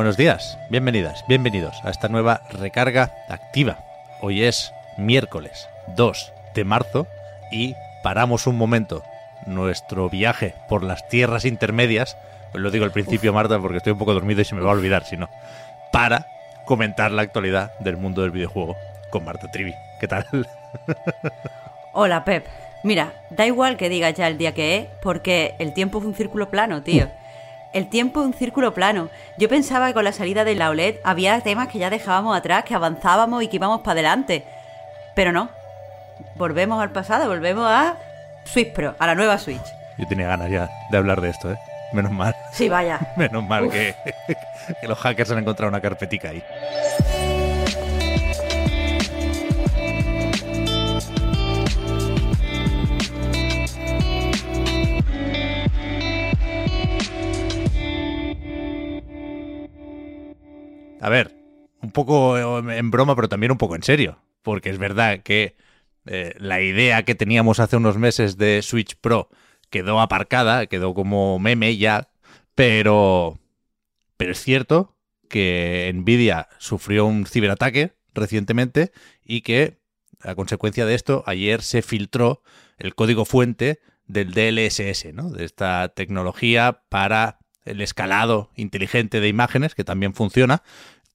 Buenos días, bienvenidas, bienvenidos a esta nueva recarga activa. Hoy es miércoles 2 de marzo y paramos un momento nuestro viaje por las tierras intermedias. Os lo digo al principio, Marta, porque estoy un poco dormido y se me va a olvidar, si no. Para comentar la actualidad del mundo del videojuego con Marta Trivi. ¿Qué tal? Hola, Pep. Mira, da igual que digas ya el día que es, porque el tiempo es un círculo plano, tío. El tiempo es un círculo plano. Yo pensaba que con la salida de la OLED había temas que ya dejábamos atrás, que avanzábamos y que íbamos para adelante. Pero no. Volvemos al pasado, volvemos a Switch Pro, a la nueva Switch. Yo tenía ganas ya de hablar de esto, ¿eh? Menos mal. Sí, vaya. Menos mal que, que los hackers han encontrado una carpetica ahí. A ver, un poco en broma, pero también un poco en serio. Porque es verdad que eh, la idea que teníamos hace unos meses de Switch Pro quedó aparcada, quedó como meme ya, pero, pero es cierto que Nvidia sufrió un ciberataque recientemente y que a consecuencia de esto ayer se filtró el código fuente del DLSS, ¿no? de esta tecnología para el escalado inteligente de imágenes, que también funciona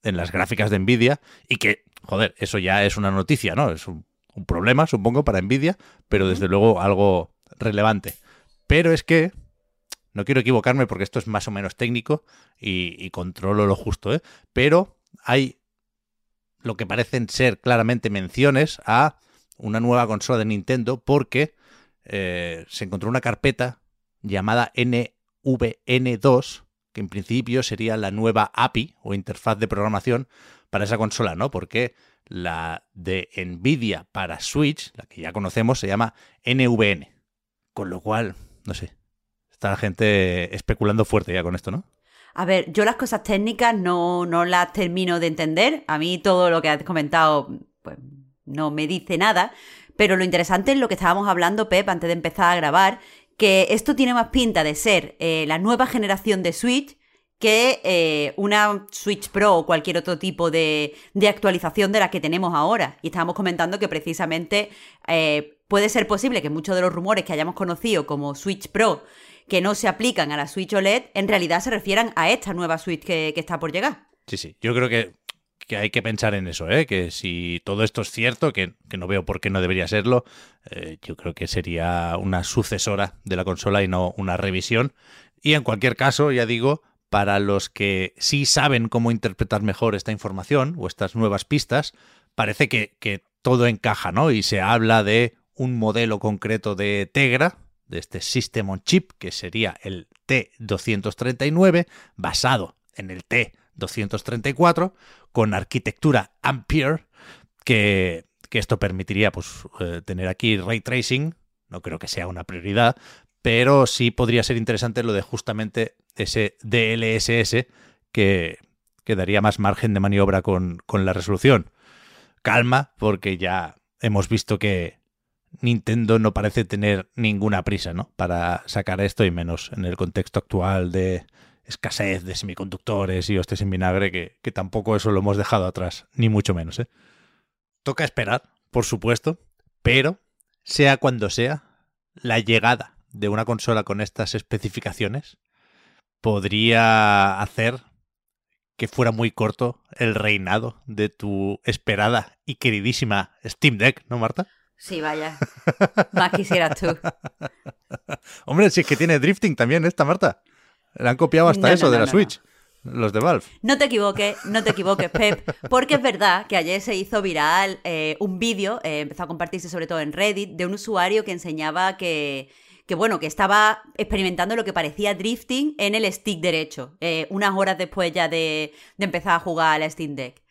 en las gráficas de Nvidia y que, joder, eso ya es una noticia, ¿no? Es un, un problema, supongo, para Nvidia, pero desde luego algo relevante. Pero es que, no quiero equivocarme porque esto es más o menos técnico y, y controlo lo justo, ¿eh? Pero hay lo que parecen ser claramente menciones a una nueva consola de Nintendo porque eh, se encontró una carpeta llamada NVN2 que en principio sería la nueva API o interfaz de programación para esa consola, ¿no? Porque la de Nvidia para Switch, la que ya conocemos, se llama NVN. Con lo cual, no sé, está la gente especulando fuerte ya con esto, ¿no? A ver, yo las cosas técnicas no, no las termino de entender. A mí todo lo que has comentado pues, no me dice nada. Pero lo interesante es lo que estábamos hablando, Pep, antes de empezar a grabar, que esto tiene más pinta de ser eh, la nueva generación de Switch que eh, una Switch Pro o cualquier otro tipo de, de, actualización de la que tenemos ahora. Y estábamos comentando que precisamente eh, puede ser posible que muchos de los rumores que hayamos conocido como Switch Pro que no se aplican a la Switch OLED en realidad se refieran a esta nueva Switch que, que está por llegar. Sí, sí, yo creo que, que, hay que pensar en eso, ¿eh? que si todo esto es cierto, que, que no veo por qué no debería serlo, eh, yo creo que sería una sucesora de la consola y no una revisión. Y en cualquier caso, ya digo, para los que sí saben cómo interpretar mejor esta información o estas nuevas pistas, parece que, que todo encaja, ¿no? Y se habla de un modelo concreto de Tegra, de este System on Chip, que sería el T239, basado en el T234, con arquitectura Ampere, que, que esto permitiría pues, eh, tener aquí ray tracing, no creo que sea una prioridad, pero sí podría ser interesante lo de justamente ese DLSS que, que daría más margen de maniobra con, con la resolución. Calma, porque ya hemos visto que, Nintendo no parece tener ninguna prisa, ¿no? Para sacar esto y menos en el contexto actual de escasez de semiconductores y hostes en vinagre, que, que tampoco eso lo hemos dejado atrás, ni mucho menos, ¿eh? Toca esperar, por supuesto, pero sea cuando sea, la llegada de una consola con estas especificaciones podría hacer que fuera muy corto el reinado de tu esperada y queridísima Steam Deck, ¿no, Marta? Sí, vaya. Más quisieras tú. Hombre, si es que tiene drifting también esta, Marta. Le han copiado hasta No, eso no, de la Switch. Los de Valve. No te equivoques, no te equivoques, Pep, porque es verdad que ayer se hizo viral eh, un vídeo, eh, empezó a compartirse sobre todo en Reddit, de un usuario que enseñaba que, que bueno, que estaba experimentando lo que parecía drifting en el stick derecho, eh, unas horas después ya de, de empezar a jugar a la Steam Deck.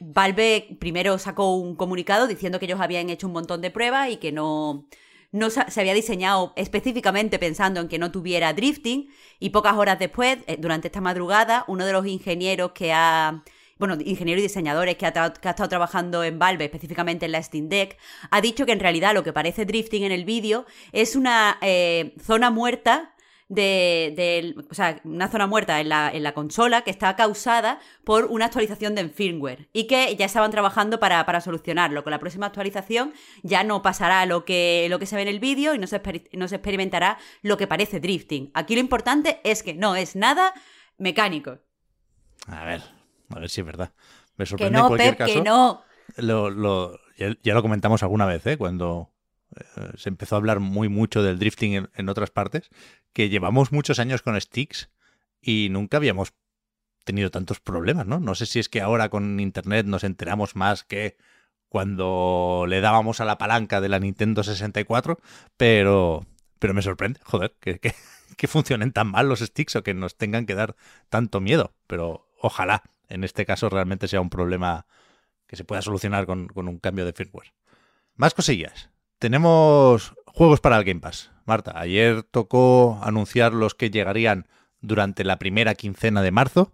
Valve primero sacó un comunicado diciendo que ellos habían hecho un montón de pruebas y que no, no se había diseñado específicamente pensando en que no tuviera drifting. Y pocas horas después, eh, durante esta madrugada, uno de los ingenieros que ha. Bueno, ingenieros y diseñadores que ha, que ha estado trabajando en Valve, específicamente en la Steam Deck, ha dicho que en realidad lo que parece drifting en el vídeo es una eh, zona muerta de, del- o sea, una zona muerta en la, en la consola que está causada por una actualización de firmware y que ya estaban trabajando para, para solucionarlo. Con la próxima actualización ya no pasará lo que, lo que se ve en el vídeo y no se, no se experimentará lo que parece drifting. Aquí lo importante es que no es nada mecánico. A ver, a ver si es verdad. Me Que sorprende en no, cualquier Pep, caso. que no. Lo, lo- ya, ya lo comentamos alguna vez, ¿eh? cuando eh, se empezó a hablar muy mucho del drifting en, otras partes, que llevamos muchos años con sticks y nunca habíamos tenido tantos problemas, ¿no? No sé si es que ahora con Internet nos enteramos más que cuando le dábamos a la palanca de la Nintendo 64, pero, pero me sorprende, joder, que, que, que funcionen tan mal los sticks o que nos tengan que dar tanto miedo, pero ojalá en este caso realmente sea un problema que se pueda solucionar con, con un cambio de firmware. Más cosillas. Tenemos juegos para el Game Pass. Marta, ayer tocó anunciar los que llegarían durante la primera quincena de marzo.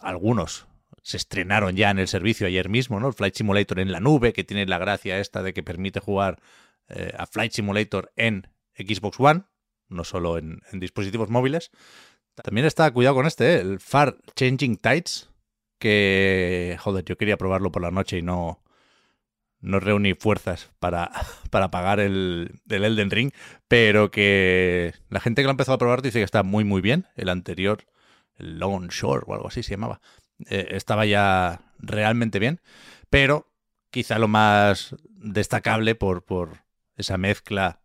Algunos se estrenaron ya en el servicio ayer mismo, ¿no? El Flight Simulator en la nube, que tiene la gracia esta de que permite jugar eh, a Flight Simulator en Xbox One, no solo en, en dispositivos móviles. También está, cuidado con este, ¿eh? el Far Changing Tides, que, joder, yo quería probarlo por la noche y no, no reuní fuerzas para, para pagar el, el Elden Ring, pero que la gente que lo ha empezado a probar dice que está muy, muy bien. El anterior, el Lone Shore o algo así se llamaba, eh, estaba ya realmente bien, pero quizá lo más destacable por, por esa mezcla,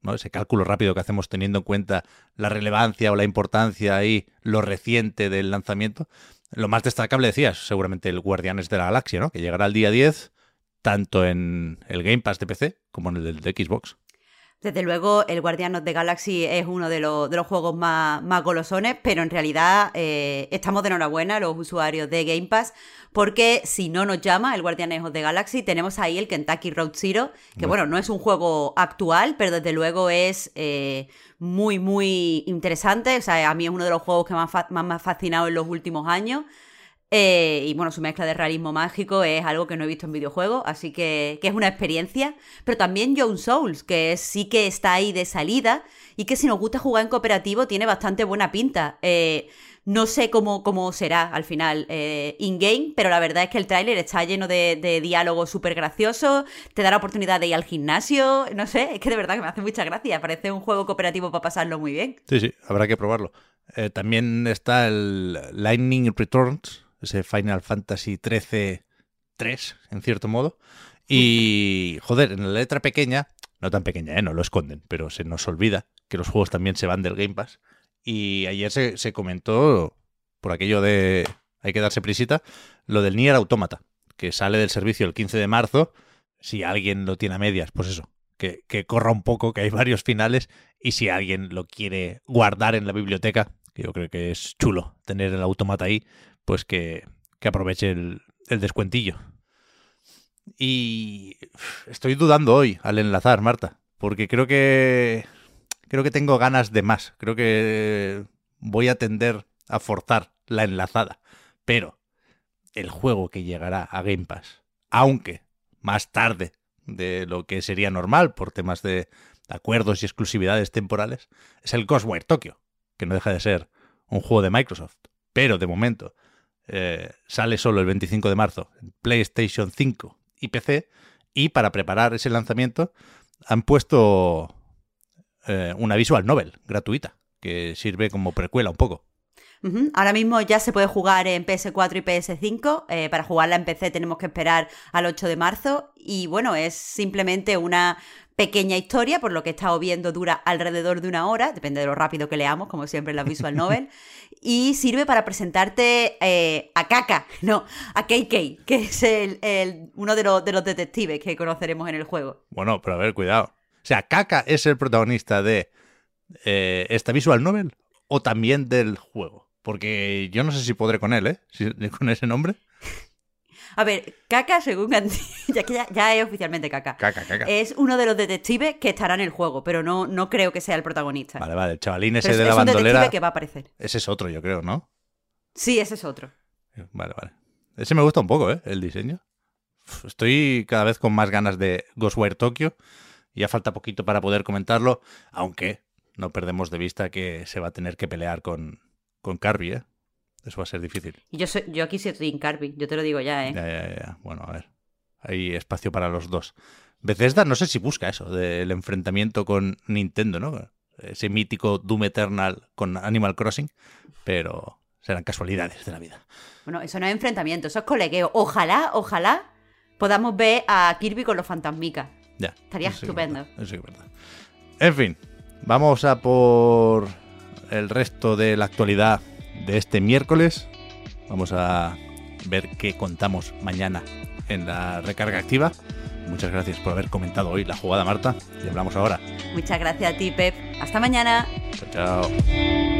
¿no? ese cálculo rápido que hacemos teniendo en cuenta la relevancia o la importancia y lo reciente del lanzamiento. Lo más destacable, decías, seguramente el Guardianes de la Galaxia, ¿no? que llegará el día 10 tanto en el Game Pass de PC como en el de Xbox. Desde luego, el Guardianos de Galaxy es uno de los, de los juegos más, más golosones, pero en realidad eh, estamos de enhorabuena los usuarios de Game Pass, porque si no nos llama el Guardianes de Galaxy, tenemos ahí el Kentucky Road Zero, que bueno, no es un juego actual, pero desde luego es eh, muy, muy interesante. O sea, a mí es uno de los juegos que más me ha fascinado en los últimos años. Eh, y bueno, su mezcla de realismo mágico es algo que no he visto en videojuegos, así que, que es una experiencia. Pero también John Souls, que sí que está ahí de salida y que si nos gusta jugar en cooperativo tiene bastante buena pinta. Eh, no sé cómo, cómo será al final eh, in-game, pero la verdad es que el tráiler está lleno de, de diálogos súper graciosos, te da la oportunidad de ir al gimnasio, no sé, es que de verdad que me hace mucha gracia, parece un juego cooperativo para pasarlo muy bien. Sí, sí, habrá que probarlo. Eh, también está el Lightning Returns, ese Final Fantasy 13 3, en cierto modo. Y, joder, en la letra pequeña, no tan pequeña, ¿eh? no lo esconden, pero se nos olvida que los juegos también se van del Game Pass. Y ayer se, se comentó, por aquello de hay que darse prisita, lo del Nier Automata, que sale del servicio el 15 de marzo. Si alguien lo tiene a medias, pues eso, que, que corra un poco, que hay varios finales. Y si alguien lo quiere guardar en la biblioteca, que yo creo que es chulo tener el automata ahí, pues que, que aproveche el, el descuentillo. Y estoy dudando hoy al enlazar, Marta, porque creo que creo que tengo ganas de más. Creo que voy a tender a forzar la enlazada. Pero el juego que llegará a Game Pass, aunque más tarde de lo que sería normal por temas de acuerdos y exclusividades temporales, es el Ghostwire Tokyo, que no deja de ser un juego de Microsoft. Pero de momento eh, sale solo el 25 de marzo PlayStation 5 y PC. Y para preparar ese lanzamiento han puesto eh, una visual novel gratuita que sirve como precuela un poco. Ahora mismo ya se puede jugar en PS4 y PS5. eh, para jugarla en PC tenemos que esperar al 8 de marzo. Y bueno, es simplemente una pequeña historia, por lo que he estado viendo dura alrededor de una hora, depende de lo rápido que leamos, como siempre en la visual novel, y sirve para presentarte eh, a Kaka, no, a KK, que es el, el- uno de los, de los detectives que conoceremos en el juego. Bueno, pero a ver, cuidado. O sea, Kaka es el protagonista de eh, esta visual novel o también del juego. Porque yo no sé si podré con él, ¿eh? Si- con ese nombre. A ver, Kaka, según Andy, ya que ya, ya es oficialmente Kaka. Kaka, Kaka. Es uno de los detectives que estará en el juego, pero no, no creo que sea el protagonista. Vale, vale, el chavalín ese Pero es, de la es un bandolera. detective que va a aparecer. Ese es otro, yo creo, ¿no? Sí, ese es otro. Vale, vale. Ese me gusta un poco, ¿eh? El diseño. Estoy cada vez con más ganas de Ghostwire Tokyo. Ya falta poquito para poder comentarlo, aunque no perdemos de vista que se va a tener que pelear con, con Carby, ¿eh? Eso va a ser difícil. Y yo, soy, yo aquí soy Team Carby, yo te lo digo ya, ¿eh? Ya, ya, ya. Bueno, a ver. Hay espacio para los dos. Bethesda no sé si busca eso, del enfrentamiento con Nintendo, ¿no? Ese mítico Doom Eternal con Animal Crossing, pero serán casualidades de la vida. Bueno, eso no es enfrentamiento, eso es colegueo. Ojalá, ojalá podamos ver a Kirby con los fantasmicas. Ya. Estaría estupendo. eso es verdad. En fin, vamos a por el resto de la actualidad de este miércoles. Vamos a ver qué contamos mañana en la recarga activa. Muchas gracias por haber comentado hoy la jugada, Marta. Y hablamos ahora. Muchas gracias a ti, Pep. Hasta mañana. Chao, chao.